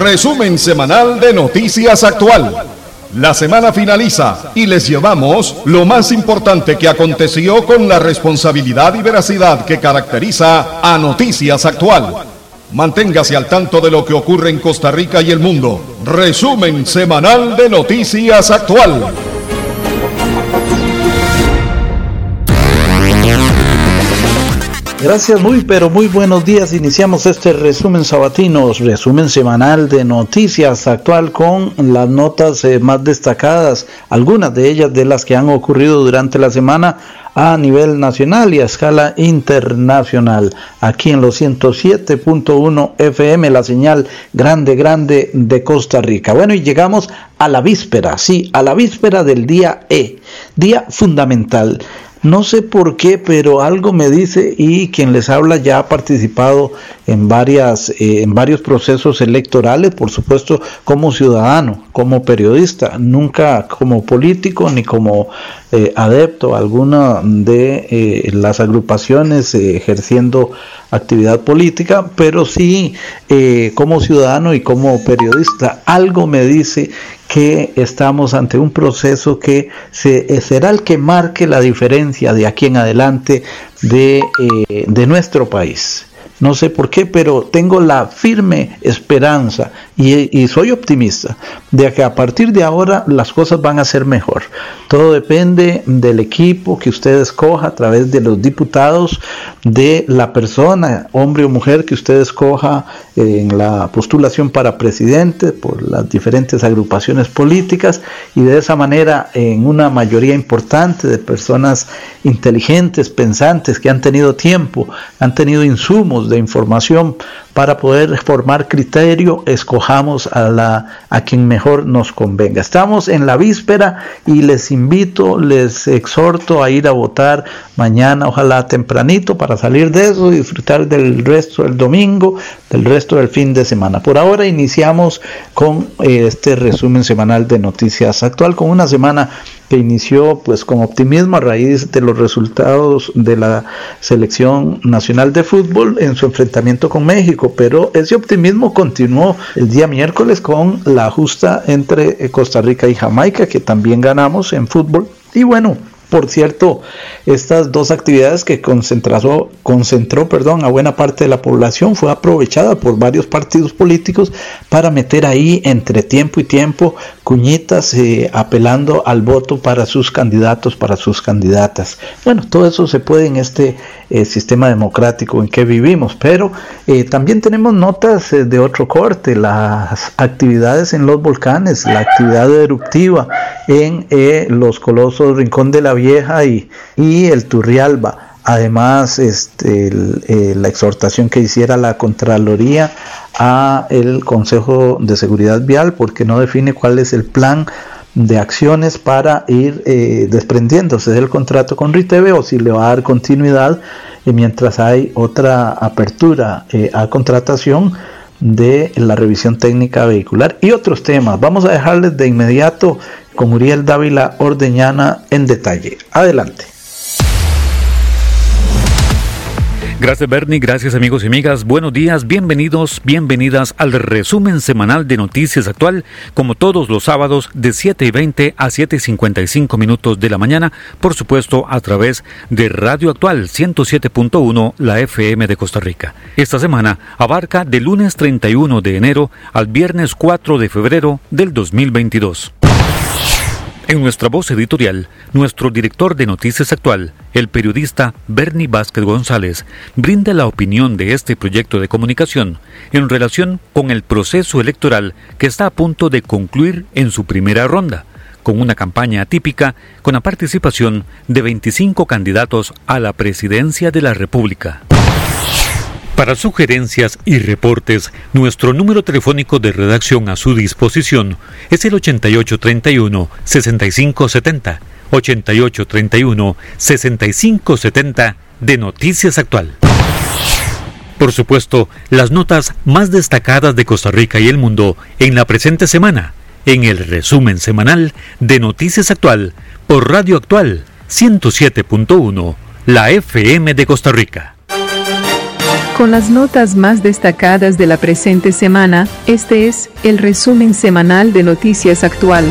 Resumen semanal de Noticias Actual. La semana finaliza y les llevamos lo más importante que aconteció con la responsabilidad y veracidad que caracteriza a Noticias Actual. Manténgase al tanto de lo que ocurre en Costa Rica y el mundo. Resumen semanal de Noticias Actual. Gracias, muy pero muy buenos días. Iniciamos este resumen sabatino, resumen semanal de noticias actual con las notas eh, más destacadas, algunas de ellas de las que han ocurrido durante la semana a nivel nacional y a escala internacional. Aquí en los 107.1 FM, la señal grande, grande de Costa Rica. Bueno, y llegamos a la víspera, sí, a la víspera del día E, día fundamental. No sé por qué, pero algo me dice y quien les habla ya ha participado en, varias, eh, en varios procesos electorales, por supuesto como ciudadano, como periodista, nunca como político ni como eh, adepto a alguna de eh, las agrupaciones ejerciendo actividad política, pero sí como ciudadano y como periodista. Algo me dice que estamos ante un proceso que se, será el que marque la diferencia de aquí en adelante de, de nuestro país. No sé por qué, pero tengo la firme esperanza y, soy optimista de que a partir de ahora las cosas van a ser mejor. Todo depende del equipo que usted escoja a través de los diputados, de la persona, hombre o mujer que usted escoja en la postulación para presidente por las diferentes agrupaciones políticas y de esa manera en una mayoría importante de personas inteligentes, pensantes, que han tenido tiempo, han tenido insumos de información para poder formar criterio, escojamos a, la, a quien mejor nos convenga. Estamos en la víspera y les invito, les exhorto a ir a votar mañana, ojalá tempranito, para salir de eso y disfrutar del resto del domingo, del resto del fin de semana. Por ahora iniciamos con eh, este resumen semanal de noticias actual, con una semana que inició pues con optimismo a raíz de los resultados de la selección nacional de fútbol en su enfrentamiento con México, pero ese optimismo continuó el día miércoles con la justa entre Costa Rica y Jamaica, que también ganamos en fútbol. Y bueno, por cierto, estas dos actividades que concentró, concentró perdón, a buena parte de la población fue aprovechada por varios partidos políticos para meter ahí entre tiempo y tiempo cuñitas eh, apelando al voto para sus candidatos, para sus candidatas. Bueno, todo eso se puede en este eh, sistema democrático en que vivimos, pero eh, también tenemos notas de otro corte, las actividades en los volcanes, la actividad eruptiva en los colosos Rincón de la Vieja y, y el Turrialba. Además, este, eh, la exhortación que hiciera la Contraloría a el Consejo de Seguridad Vial, porque no define cuál es el plan de acciones para ir eh, desprendiéndose del contrato con RITEVE o si le va a dar continuidad eh, mientras hay otra apertura a contratación de la revisión técnica vehicular y otros temas. Vamos a dejarles de inmediato con Uriel Dávila Ordeñana en detalle. Adelante. Gracias Bernie, gracias amigos y amigas, buenos días, bienvenidos, bienvenidas al resumen semanal de Noticias Actual, como todos los sábados de 7 y 20 a 7 y 55 minutos de la mañana, por supuesto a través de Radio Actual 107.1, la FM de Costa Rica. Esta semana abarca del lunes 31 de enero al viernes 4 de febrero del 2022. En nuestra voz editorial, nuestro director de Noticias Actual, el periodista Bernie Vázquez González, brinda la opinión de este proyecto de comunicación en relación con el proceso electoral que está a punto de concluir en su primera ronda, con una campaña atípica con la participación de 25 candidatos a la presidencia de la República. Para sugerencias y reportes, nuestro número telefónico de redacción a su disposición es el 8831-6570, 8831-6570 de Noticias Actual. Por supuesto, las notas más destacadas de Costa Rica y el mundo en la presente semana, en el resumen semanal de Noticias Actual por Radio Actual 107.1, la FM de Costa Rica. Con las notas más destacadas de la presente semana, este es el resumen semanal de Noticias Actual.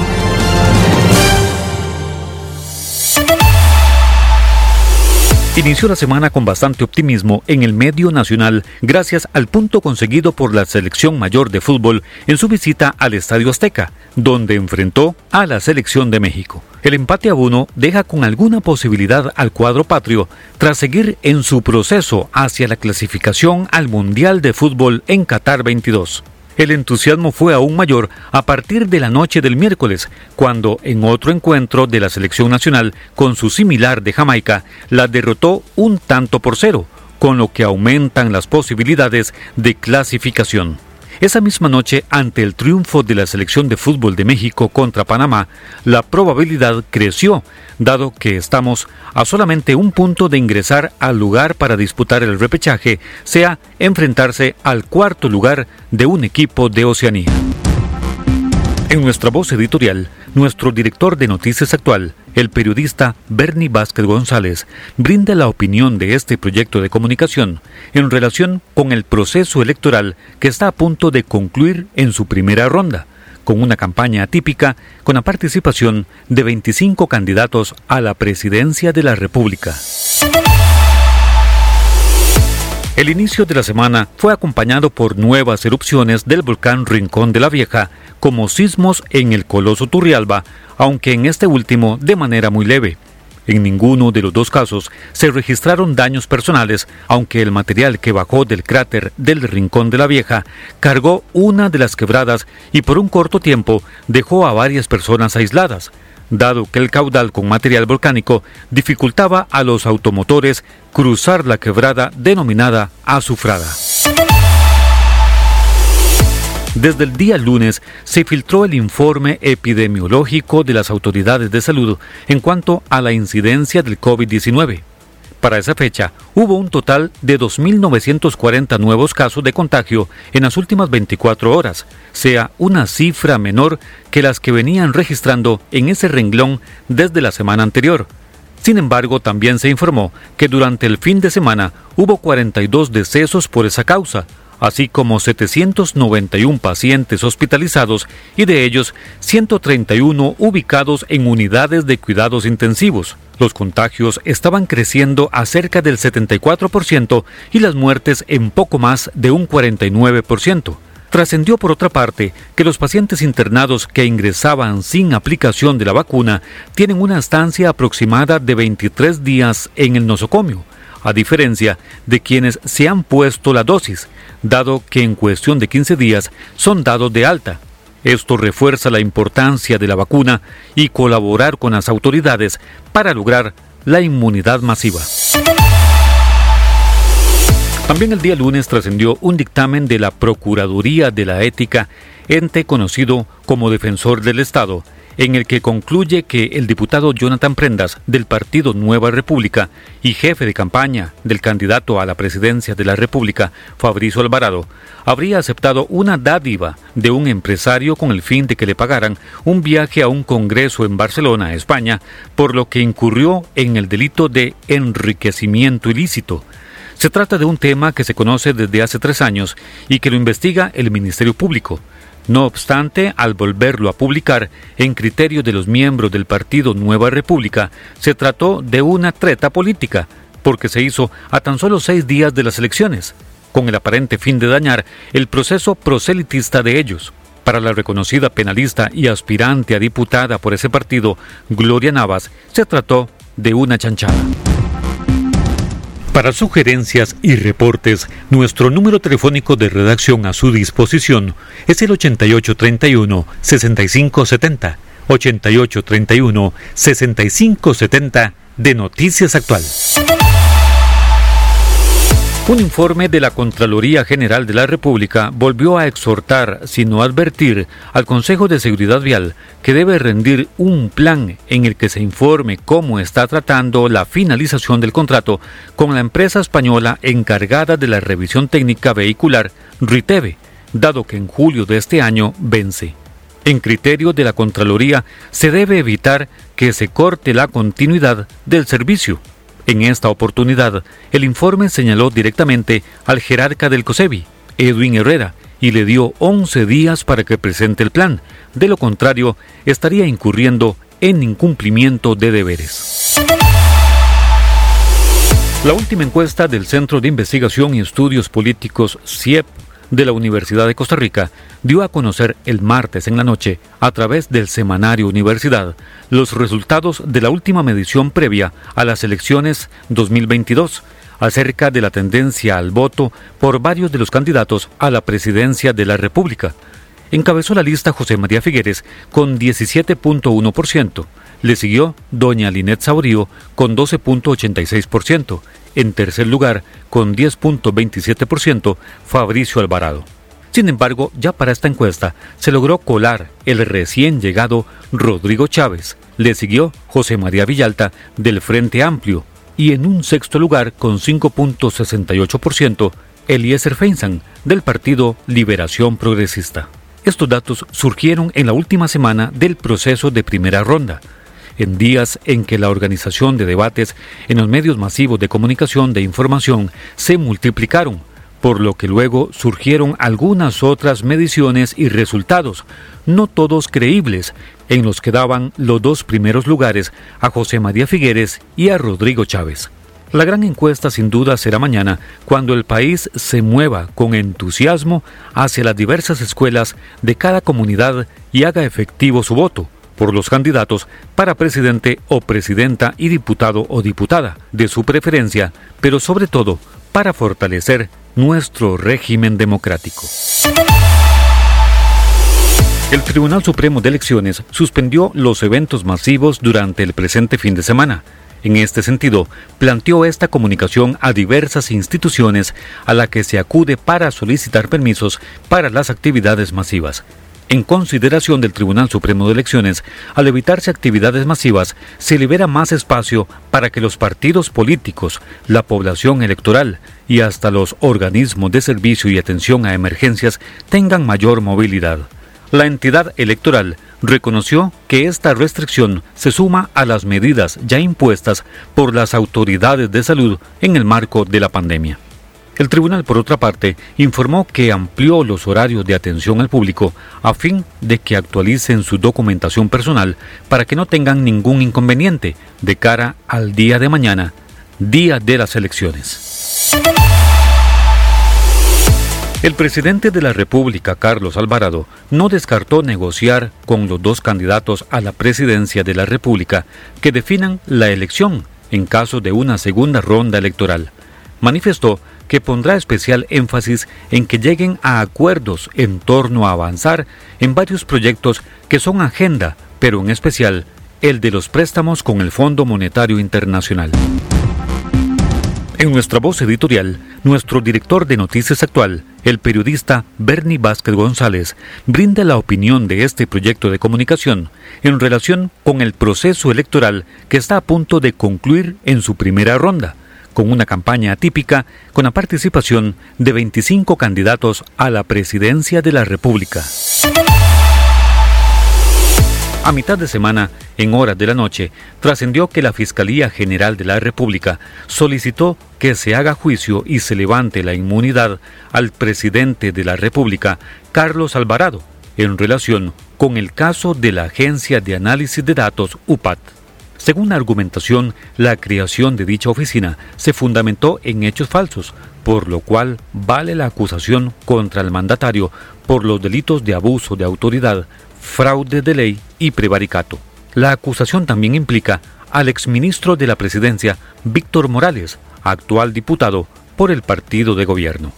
Inició la semana con bastante optimismo en el medio nacional gracias al punto conseguido por la selección mayor de fútbol en su visita al Estadio Azteca, donde enfrentó a la selección de México. El empate a uno deja con alguna posibilidad al cuadro patrio tras seguir en su proceso hacia la clasificación al Mundial de Fútbol en Qatar 22. El entusiasmo fue aún mayor a partir de la noche del miércoles, cuando en otro encuentro de la selección nacional con su similar de Jamaica, la derrotó un tanto por cero, con lo que aumentan las posibilidades de clasificación. Esa misma noche, ante el triunfo de la selección de fútbol de México contra Panamá, la probabilidad creció, dado que estamos a solamente un punto de ingresar al lugar para disputar el repechaje, sea enfrentarse al cuarto lugar de un equipo de Oceanía. En nuestra voz editorial, nuestro director de Noticias Actual, el periodista Bernie Vázquez González, brinda la opinión de este proyecto de comunicación en relación con el proceso electoral que está a punto de concluir en su primera ronda, con una campaña atípica con la participación de 25 candidatos a la presidencia de la República. El inicio de la semana fue acompañado por nuevas erupciones del volcán Rincón de la Vieja, como sismos en el Coloso Turrialba, aunque en este último de manera muy leve. En ninguno de los dos casos se registraron daños personales, aunque el material que bajó del cráter del Rincón de la Vieja cargó una de las quebradas y por un corto tiempo dejó a varias personas aisladas, dado que el caudal con material volcánico dificultaba a los automotores cruzar la quebrada denominada Azufrada. Desde el día lunes se filtró el informe epidemiológico de las autoridades de salud en cuanto a la incidencia del COVID-19. Para esa fecha, hubo un total de 2.940 nuevos casos de contagio en las últimas 24 horas, sea una cifra menor que las que venían registrando en ese renglón desde la semana anterior. Sin embargo, también se informó que durante el fin de semana hubo 42 decesos por esa causa, así como 791 pacientes hospitalizados y de ellos 131 ubicados en unidades de cuidados intensivos. Los contagios estaban creciendo a cerca del 74% y las muertes en poco más de un 49%. Trascendió por otra parte que los pacientes internados que ingresaban sin aplicación de la vacuna tienen una estancia aproximada de 23 días en el nosocomio, a diferencia de quienes se han puesto la dosis, dado que en cuestión de 15 días son dados de alta. Esto refuerza la importancia de la vacuna y colaborar con las autoridades para lograr la inmunidad masiva. También el día lunes trascendió un dictamen de la Procuraduría de la Ética, ente conocido como Defensor del Estado, en el que concluye que el diputado Jonathan Prendas del Partido Nueva República y jefe de campaña del candidato a la presidencia de la República, Fabricio Alvarado, habría aceptado una dádiva de un empresario con el fin de que le pagaran un viaje a un congreso en Barcelona, España, por lo que incurrió en el delito de enriquecimiento ilícito. Se trata de un tema que se conoce desde hace tres años y que lo investiga el Ministerio Público. No obstante, al volverlo a publicar, en criterio de los miembros del Partido Nueva República, se trató de una treta política, porque se hizo a tan solo seis días de las elecciones, con el aparente fin de dañar el proceso proselitista de ellos. Para la reconocida penalista y aspirante a diputada por ese partido, Gloria Navas, se trató de una chanchada. Para sugerencias y reportes, nuestro número telefónico de redacción a su disposición es el 8831-6570. 8831-6570 de Noticias Actual. Un informe de la Contraloría General de la República volvió a exhortar, sino advertir, al Consejo de Seguridad Vial que debe rendir un plan en el que se informe cómo está tratando la finalización del contrato con la empresa española encargada de la revisión técnica vehicular, Riteve, dado que en julio de este año vence. En criterio de la Contraloría, se debe evitar que se corte la continuidad del servicio En esta oportunidad, el informe señaló directamente al jerarca del COSEBI, Edwin Herrera, y le dio 11 días para que presente el plan. De lo contrario, estaría incurriendo en incumplimiento de deberes. La última encuesta del Centro de Investigación y Estudios Políticos CIEP de la Universidad de Costa Rica dio a conocer el martes en la noche, a través del semanario Universidad, los resultados de la última medición previa a las elecciones 2022 acerca de la tendencia al voto por varios de los candidatos a la presidencia de la República. Encabezó la lista José María Figueres con 17.1%. Le siguió doña Linet Saurío con 12.86%. En tercer lugar, con 10.27%, Fabricio Alvarado. Sin embargo, ya para esta encuesta se logró colar el recién llegado Rodrigo Chávez. Le siguió José María Villalta del Frente Amplio y en un sexto lugar con 5.68% Eliezer Feinsan del Partido Liberación Progresista. Estos datos surgieron en la última semana del proceso de primera ronda, en días en que la organización de debates en los medios masivos de comunicación de información se multiplicaron, por lo que luego surgieron algunas otras mediciones y resultados, no todos creíbles, en los que daban los dos primeros lugares a José María Figueres y a Rodrigo Chávez. La gran encuesta sin duda será mañana, cuando el país se mueva con entusiasmo hacia las diversas escuelas de cada comunidad y haga efectivo su voto por los candidatos para presidente o presidenta y diputado o diputada de su preferencia, pero sobre todo para fortalecer nuestro régimen democrático. El Tribunal Supremo de Elecciones suspendió los eventos masivos durante el presente fin de semana. En este sentido, planteó esta comunicación a diversas instituciones a la que se acude para solicitar permisos para las actividades masivas. En consideración del Tribunal Supremo de Elecciones, al evitarse actividades masivas, se libera más espacio para que los partidos políticos, la población electoral y hasta los organismos de servicio y atención a emergencias tengan mayor movilidad. La entidad electoral reconoció que esta restricción se suma a las medidas ya impuestas por las autoridades de salud en el marco de la pandemia. El tribunal, por otra parte, informó que amplió los horarios de atención al público a fin de que actualicen su documentación personal para que no tengan ningún inconveniente de cara al día de mañana, día de las elecciones. El presidente de la República, Carlos Alvarado, no descartó negociar con los dos candidatos a la presidencia de la República que definan la elección en caso de una segunda ronda electoral. Manifestó que pondrá especial énfasis en que lleguen a acuerdos en torno a avanzar en varios proyectos que son agenda, pero en especial el de los préstamos con el Fondo Monetario Internacional. En nuestra voz editorial, nuestro director de Noticias Actual, el periodista Bernie Vázquez González, brinda la opinión de este proyecto de comunicación en relación con el proceso electoral que está a punto de concluir en su primera ronda con una campaña atípica con la participación de 25 candidatos a la presidencia de la República. A mitad de semana, en horas de la noche, trascendió que la Fiscalía General de la República solicitó que se haga juicio y se levante la inmunidad al presidente de la República, Carlos Alvarado, en relación con el caso de la Agencia de Análisis de Datos UPAT. Según la argumentación, la creación de dicha oficina se fundamentó en hechos falsos, por lo cual vale la acusación contra el mandatario por los delitos de abuso de autoridad, fraude de ley y prevaricato. La acusación también implica al exministro de la Presidencia, Víctor Morales, actual diputado por el partido de gobierno.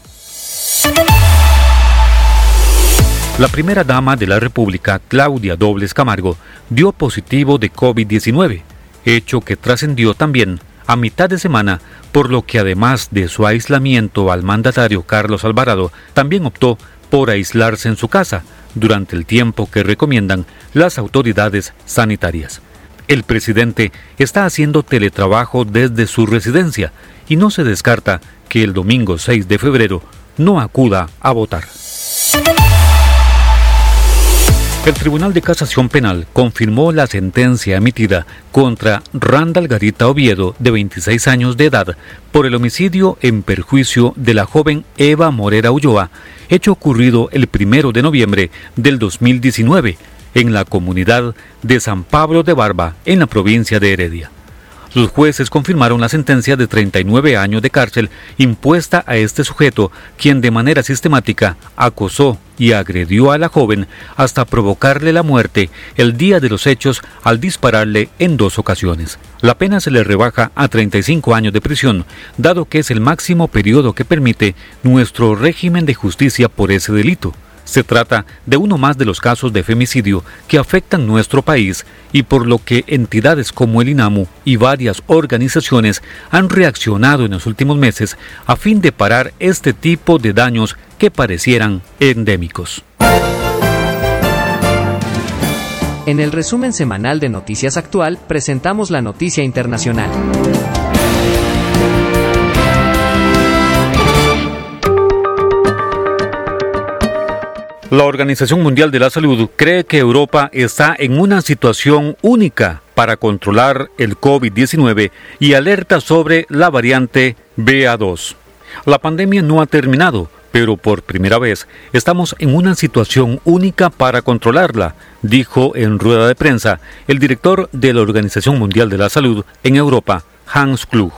La primera dama de la República, Claudia Dobles Camargo, dio positivo de COVID-19 hecho que trascendió también a mitad de semana, por lo que además de su aislamiento al mandatario Carlos Alvarado, también optó por aislarse en su casa durante el tiempo que recomiendan las autoridades sanitarias. El presidente está haciendo teletrabajo desde su residencia y no se descarta que el domingo 6 de febrero no acuda a votar. El Tribunal de Casación Penal confirmó la sentencia emitida contra Randall Garita Oviedo, de 26 años de edad, por el homicidio en perjuicio de la joven Eva Morera Ulloa, hecho ocurrido el primero de noviembre del 2019 en la comunidad de San Pablo de Barba, en la provincia de Heredia. Los jueces confirmaron la sentencia de 39 años de cárcel impuesta a este sujeto, quien de manera sistemática acosó y agredió a la joven hasta provocarle la muerte el día de los hechos al dispararle en dos ocasiones. La pena se le rebaja a 35 años de prisión, dado que es el máximo periodo que permite nuestro régimen de justicia por ese delito. Se trata de uno más de los casos de femicidio que afectan nuestro país y por lo que entidades como el INAMU y varias organizaciones han reaccionado en los últimos meses a fin de parar este tipo de daños que parecieran endémicos. En el resumen semanal de Noticias Actual presentamos la noticia internacional. La Organización Mundial de la Salud cree que Europa está en una situación única para controlar el COVID-19 y alerta sobre la variante BA2. La pandemia no ha terminado, pero por primera vez estamos en una situación única para controlarla, dijo en rueda de prensa el director de la Organización Mundial de la Salud en Europa, Hans Klug.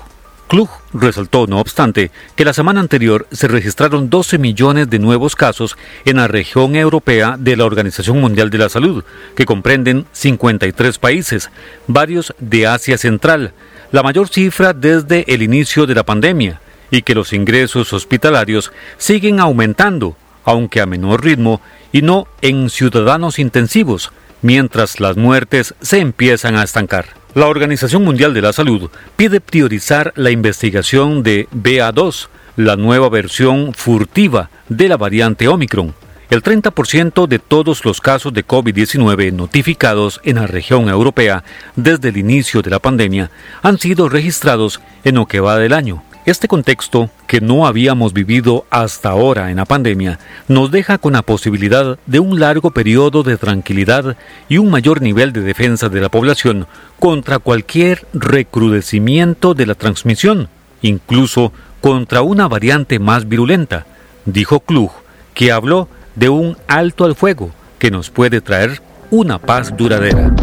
Klug resaltó, no obstante, que la semana anterior se registraron 12 millones de nuevos casos en la región europea de la Organización Mundial de la Salud, que comprenden 53 países, varios de Asia Central, la mayor cifra desde el inicio de la pandemia, y que los ingresos hospitalarios siguen aumentando, aunque a menor ritmo, y no en ciudadanos intensivos, mientras las muertes se empiezan a estancar. La Organización Mundial de la Salud pide priorizar la investigación de BA2, la nueva versión furtiva de la variante Omicron. El 30% de todos los casos de COVID-19 notificados en la región europea desde el inicio de la pandemia han sido registrados en lo que va del año, este contexto, que no habíamos vivido hasta ahora en la pandemia, nos deja con la posibilidad de un largo periodo de tranquilidad y un mayor nivel de defensa de la población contra cualquier recrudecimiento de la transmisión, incluso contra una variante más virulenta, dijo Klug, que habló de un alto al fuego que nos puede traer una paz duradera.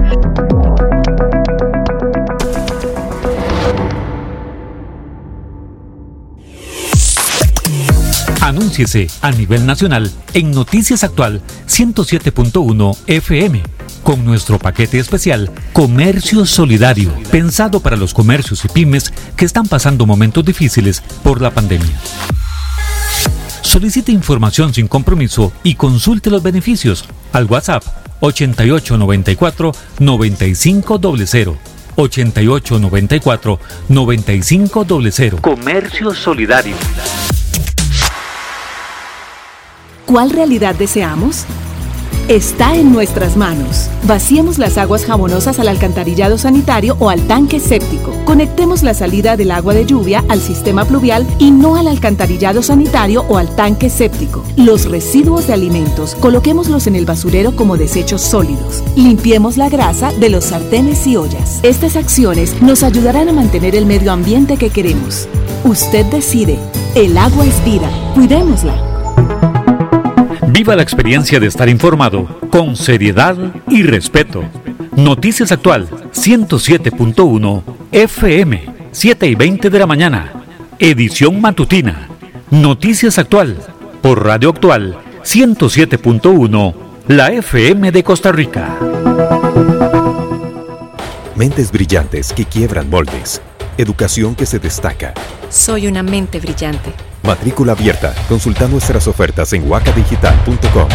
Anúnciese a nivel nacional en Noticias Actual 107.1 FM con nuestro paquete especial Comercio Solidario, pensado para los comercios y pymes que están pasando momentos difíciles por la pandemia. Solicite información sin compromiso y consulte los beneficios al WhatsApp 8894 9500. 8894 9500. Comercio Solidario. ¿Cuál realidad deseamos? Está en nuestras manos. Vaciemos las aguas jabonosas al alcantarillado sanitario o al tanque séptico. Conectemos la salida del agua de lluvia al sistema pluvial y no al alcantarillado sanitario o al tanque séptico. Los residuos de alimentos, coloquémoslos en el basurero como desechos sólidos. Limpiemos la grasa de los sartenes y ollas. Estas acciones nos ayudarán a mantener el medio ambiente que queremos. Usted decide. El agua es vida. Cuidémosla. Viva la experiencia de estar informado con seriedad y respeto. Noticias Actual 107.1 FM 7 y 20 de la mañana. Edición matutina. Noticias Actual por Radio Actual 107.1 La FM de Costa Rica. Mentes brillantes que quiebran moldes. Educación que se destaca. Soy una mente brillante Matrícula abierta. Consulta nuestras ofertas en wacadigital.com.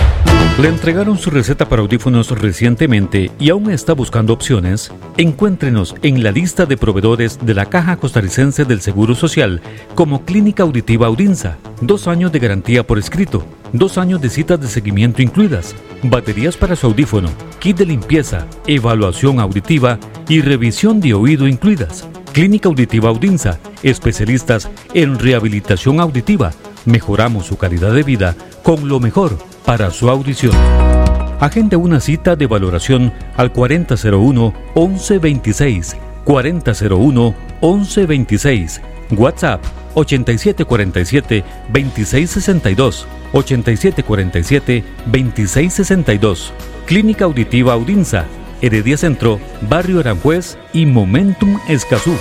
Le entregaron su receta para audífonos recientemente y aún está buscando opciones. Encuéntrenos en la lista de proveedores de la Caja Costarricense del Seguro Social como Clínica Auditiva Audinza. Dos años de garantía por escrito. Dos años de citas de seguimiento incluidas. Baterías para su audífono. Kit de limpieza. Evaluación auditiva y revisión de oído incluidas. Clínica Auditiva Audinza, especialistas en rehabilitación auditiva. Mejoramos su calidad de vida con lo mejor para su audición. Agende una cita de valoración al 4001-1126, 4001-1126, WhatsApp 8747-2662, 8747-2662, Clínica Auditiva Audinza, Heredia Centro, Barrio Aranjuez y Momentum Escazú.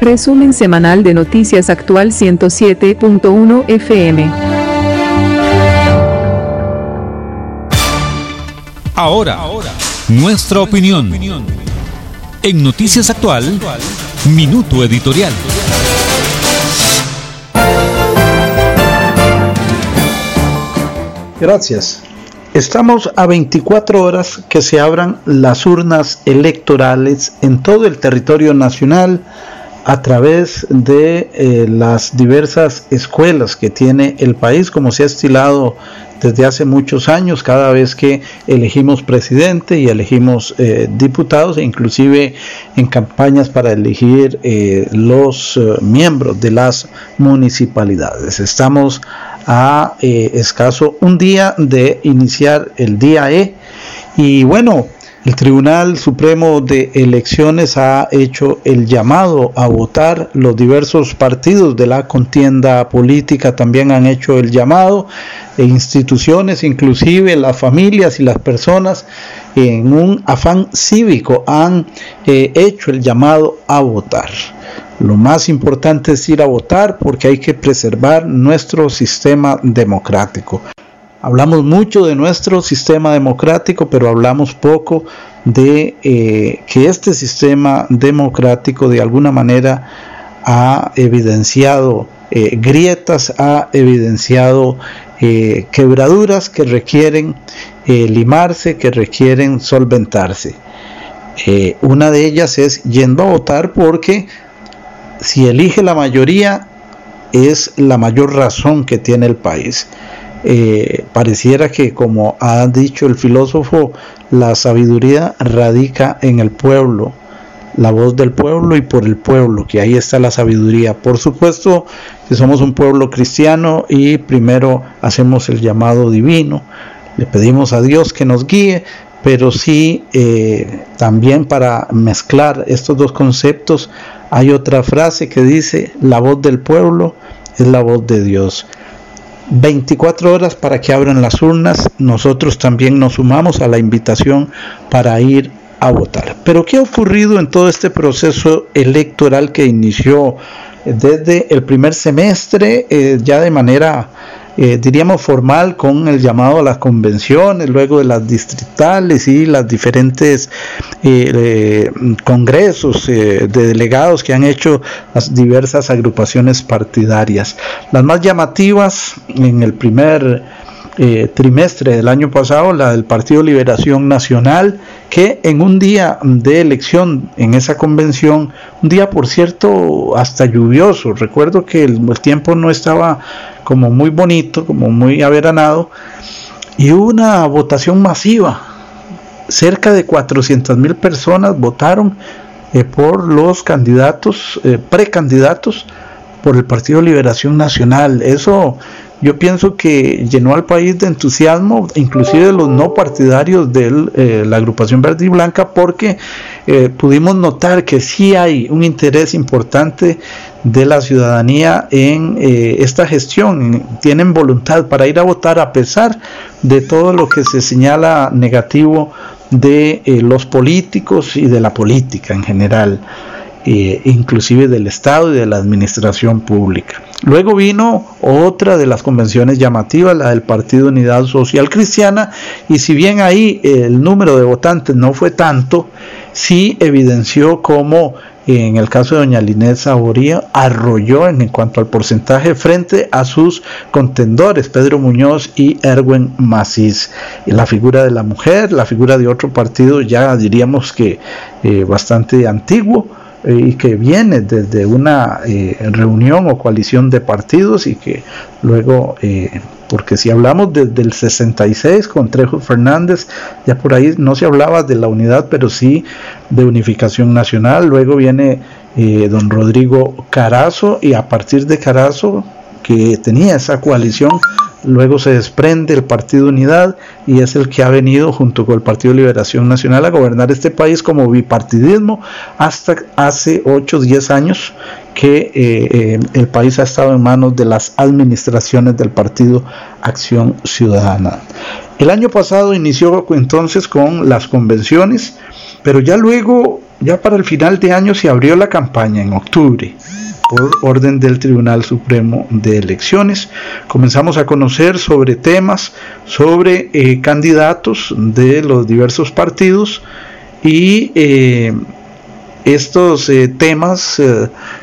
Resumen semanal de Noticias Actual 107.1 FM. Ahora, nuestra opinión. En Noticias Actual, Minuto Editorial. Gracias. Estamos a 24 horas que se abran las urnas electorales en todo el territorio nacional a través de eh, las diversas escuelas que tiene el país, como se ha estilado desde hace muchos años, cada vez que elegimos presidente y elegimos eh, diputados, e inclusive en campañas para elegir eh, los miembros de las municipalidades. Estamos a escaso un día de iniciar el día E y bueno, el Tribunal Supremo de Elecciones ha hecho el llamado a votar. Los diversos partidos de la contienda política también han hecho el llamado. E instituciones, inclusive las familias y las personas, en un afán cívico han eh, hecho el llamado a votar. Lo más importante es ir a votar porque hay que preservar nuestro sistema democrático. Hablamos mucho de nuestro sistema democrático, pero hablamos poco de eh, que este sistema democrático de alguna manera ha evidenciado eh, grietas, ha evidenciado eh, quebraduras que requieren limarse, que requieren solventarse. una de ellas es yendo a votar porque si elige la mayoría es la mayor razón que tiene el país. Eh, pareciera que, como ha dicho el filósofo, la sabiduría radica en el pueblo, la voz del pueblo y por el pueblo, que ahí está la sabiduría. Por supuesto que somos un pueblo cristiano y primero hacemos el llamado divino, le pedimos a Dios que nos guíe, pero sí eh, también para mezclar estos dos conceptos hay otra frase que dice, la voz del pueblo es la voz de Dios. 24 horas para que abran las urnas. Nosotros también nos sumamos a la invitación para ir a votar. Pero ¿qué ha ocurrido en todo este proceso electoral que inició desde el primer semestre eh, ya de manera eh, diríamos formal con el llamado a las convenciones, luego de las distritales y las diferentes eh, congresos de delegados que han hecho las diversas agrupaciones partidarias. Las más llamativas en el primer eh, trimestre del año pasado, la del Partido Liberación Nacional, que en un día de elección en esa convención, un día por cierto hasta lluvioso, recuerdo que el, tiempo no estaba como muy bonito, como muy averanado, y hubo una votación masiva, cerca de 400 mil personas votaron eh, por los candidatos, eh, precandidatos por el Partido Liberación Nacional. Eso yo pienso que llenó al país de entusiasmo, inclusive los no partidarios de eh, la agrupación verde y blanca, porque eh, pudimos notar que sí hay un interés importante de la ciudadanía en eh, esta gestión, tienen voluntad para ir a votar a pesar de todo lo que se señala negativo de los políticos y de la política en general. Inclusive del Estado y de la administración pública. Luego vino otra de las convenciones llamativas, la del Partido Unidad Social Cristiana, y si bien ahí el número de votantes no fue tanto, sí evidenció cómo en el caso de doña Linet Saboría arrolló en cuanto al porcentaje frente a sus contendores, Pedro Muñoz y Erwin Macís. La figura de la mujer, la figura de otro partido ya diríamos que eh, bastante antiguo, eh, y que viene desde una eh, reunión o coalición de partidos y que luego, eh, porque si hablamos desde el 66 con Trejo Fernández, ya por ahí no se hablaba de la unidad, pero sí de unificación nacional, luego viene don Rodrigo Carazo y a partir de Carazo, que tenía esa coalición luego se desprende el Partido Unidad y es el que ha venido junto con el Partido Liberación Nacional a gobernar este país como bipartidismo hasta hace 8 o 10 años que eh, eh, el país ha estado en manos de las administraciones del Partido Acción Ciudadana. El año pasado inició entonces con las convenciones, pero ya luego, ya para el final de año se abrió la campaña en octubre orden del Tribunal Supremo de Elecciones. Comenzamos a conocer sobre temas, sobre eh, candidatos de los diversos partidos y eh, estos eh, temas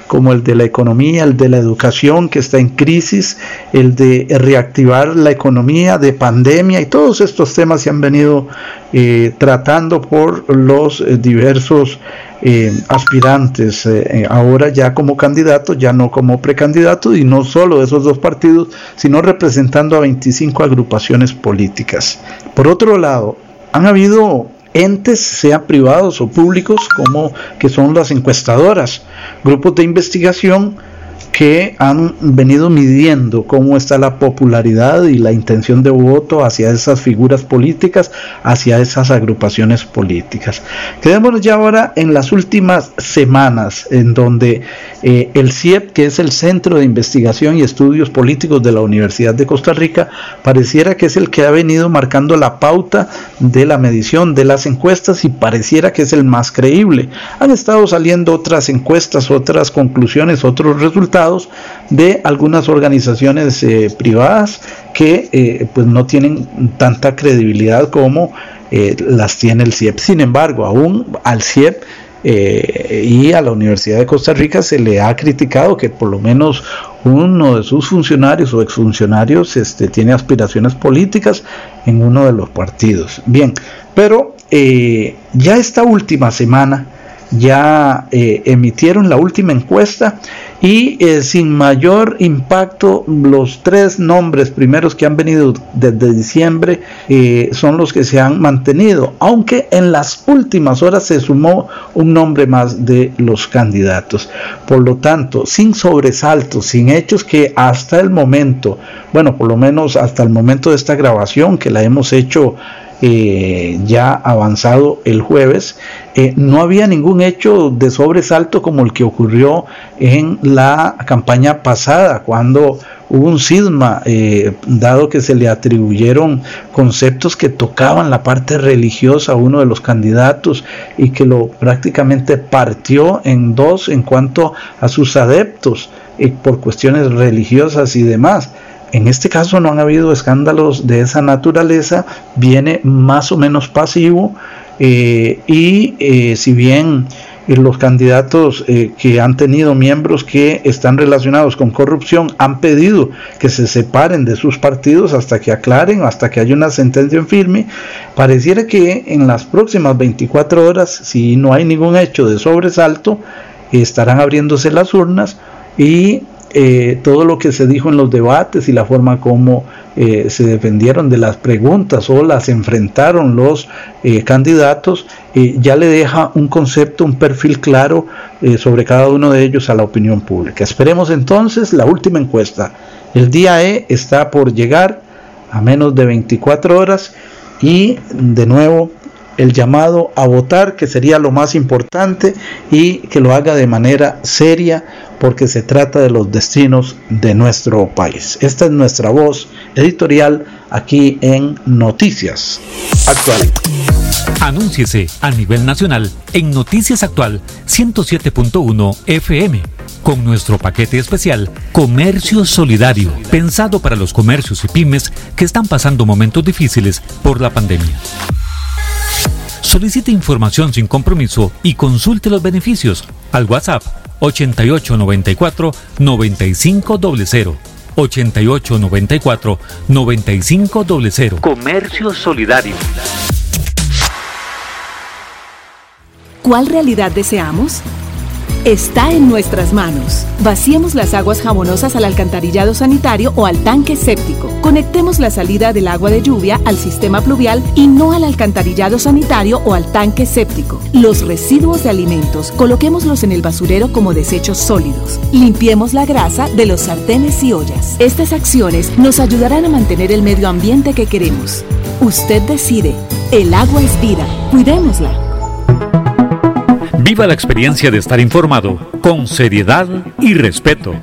como el de la economía, el de la educación que está en crisis, el de reactivar la economía de pandemia y todos estos temas se han venido tratando por los diversos eh, aspirantes eh, eh, ahora ya como candidatos, ya no como precandidatos, y no solo esos dos partidos, sino representando a 25 agrupaciones políticas. Por otro lado, han habido entes, sean privados o públicos, como que son las encuestadoras, grupos de investigación que han venido midiendo cómo está la popularidad y la intención de voto hacia esas figuras políticas, hacia esas agrupaciones políticas. Quedémonos ya ahora en las últimas semanas, en donde eh, el CIEP, que es el Centro de Investigación y Estudios Políticos de la Universidad de Costa Rica, pareciera que es el que ha venido marcando la pauta de la medición de las encuestas y pareciera que es el más creíble. Han estado saliendo otras encuestas, otras conclusiones, otros resultados de algunas organizaciones eh, privadas que eh, pues no tienen tanta credibilidad como eh, las tiene el CIEP. Sin embargo, aún al CIEP y a la Universidad de Costa Rica se le ha criticado que por lo menos uno de sus funcionarios o exfuncionarios este, tiene aspiraciones políticas en uno de los partidos. Bien, pero ya esta última semana ya emitieron la última encuesta y eh, sin mayor impacto los tres nombres primeros que han venido desde diciembre eh, son los que se han mantenido, aunque en las últimas horas se sumó un nombre más de los candidatos. Por lo tanto, sin sobresaltos, sin hechos que hasta el momento, bueno, por lo menos hasta el momento de esta grabación que la hemos hecho eh, ya avanzado el jueves, eh, no había ningún hecho de sobresalto como el que ocurrió en la campaña pasada, cuando hubo un cisma, eh, dado que se le atribuyeron conceptos que tocaban la parte religiosa a uno de los candidatos y que lo prácticamente partió en dos en cuanto a sus adeptos por cuestiones religiosas y demás. En este caso no han habido escándalos de esa naturaleza, viene más o menos pasivo eh, y eh, si bien eh, los candidatos que han tenido miembros que están relacionados con corrupción han pedido que se separen de sus partidos hasta que aclaren, hasta que haya una sentencia en firme, pareciera que en las próximas 24 horas, si no hay ningún hecho de sobresalto, estarán abriéndose las urnas y eh, todo lo que se dijo en los debates y la forma como eh, se defendieron de las preguntas o las enfrentaron los eh, candidatos, ya le deja un concepto, un perfil claro sobre cada uno de ellos a la opinión pública. Esperemos entonces la última encuesta. El día E está por llegar a menos de 24 horas y de nuevo el llamado a votar, que sería lo más importante, y que lo haga de manera seria, porque se trata de los destinos de nuestro país. Esta es nuestra voz editorial aquí en Noticias Actual. Anúnciese a nivel nacional en Noticias Actual 107.1 FM con nuestro paquete especial Comercio Solidario, pensado para los comercios y pymes que están pasando momentos difíciles por la pandemia. Solicite información sin compromiso y consulte los beneficios al WhatsApp 8894 9500. 8894 9500. Comercio Solidario. ¿Cuál realidad deseamos? Está en nuestras manos. Vaciemos las aguas jabonosas al alcantarillado sanitario o al tanque séptico. Conectemos la salida del agua de lluvia al sistema pluvial y no al alcantarillado sanitario o al tanque séptico. Los residuos de alimentos, coloquémoslos en el basurero como desechos sólidos. Limpiemos la grasa de los sartenes y ollas. Estas acciones nos ayudarán a mantener el medio ambiente que queremos. Usted decide. El agua es vida. Cuidémosla. Viva la experiencia de estar informado con seriedad y respeto.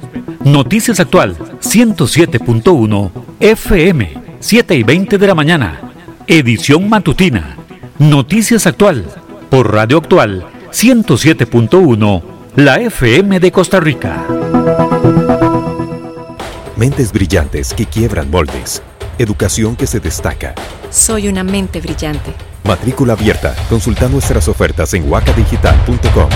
Noticias Actual 107.1 FM 7 y 20 de la mañana. Edición matutina. Noticias Actual por Radio Actual 107.1 la FM de Costa Rica. Mentes brillantes que quiebran moldes. Educación que se destaca. Soy una mente brillante. Matrícula abierta. Consulta nuestras ofertas en wacadigital.com.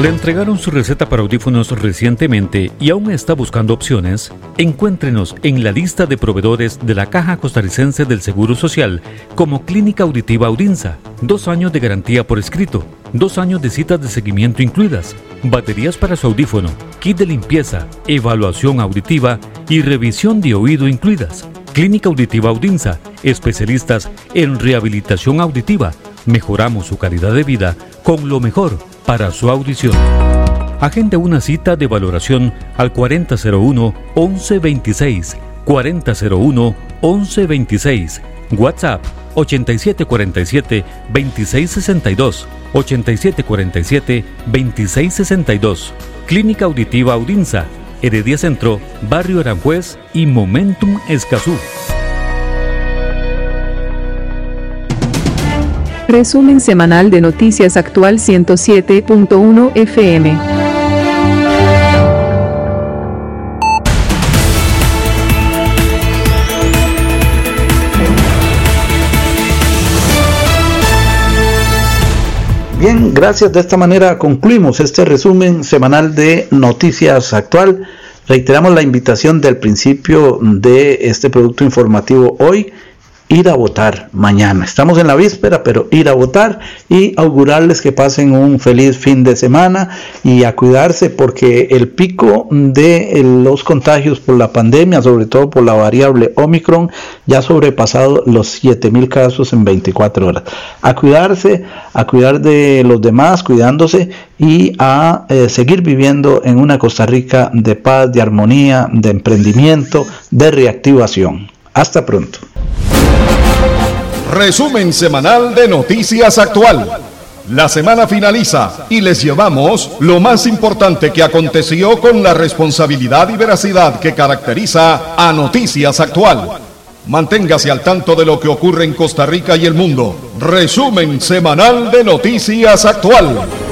Le entregaron su receta para audífonos recientemente y aún está buscando opciones. Encuéntrenos en la lista de proveedores de la Caja Costarricense del Seguro Social como Clínica Auditiva Audinza. Dos años de garantía por escrito. Dos años de citas de seguimiento incluidas. Baterías para su audífono. Kit de limpieza. Evaluación auditiva y revisión de oído incluidas. Clínica Auditiva Audinza, especialistas en rehabilitación auditiva. Mejoramos su calidad de vida con lo mejor para su audición. Agende una cita de valoración al 4001-1126, 4001-1126, WhatsApp 8747-2662, 8747-2662. Clínica Auditiva Audinza, Heredia Centro, Barrio Aranjuez y Momentum Escazú. Resumen semanal de Noticias Actual 107.1 FM. Bien, gracias. De esta manera concluimos este resumen semanal de Noticias Actual. Reiteramos la invitación del principio de este producto informativo hoy ir a votar mañana. Estamos en la víspera, pero ir a votar y augurarles que pasen un feliz fin de semana y a cuidarse porque el pico de los contagios por la pandemia, sobre todo por la variable Omicron, ya ha sobrepasado los 7000 casos en 24 horas. A cuidarse, a cuidar de los demás, cuidándose y a eh, seguir viviendo en una Costa Rica de paz, de armonía, de emprendimiento, de reactivación. Hasta pronto. Resumen semanal de Noticias Actual. La semana finaliza y les llevamos lo más importante que aconteció con la responsabilidad y veracidad que caracteriza a Noticias Actual. Manténgase al tanto de lo que ocurre en Costa Rica y el mundo. Resumen semanal de Noticias Actual.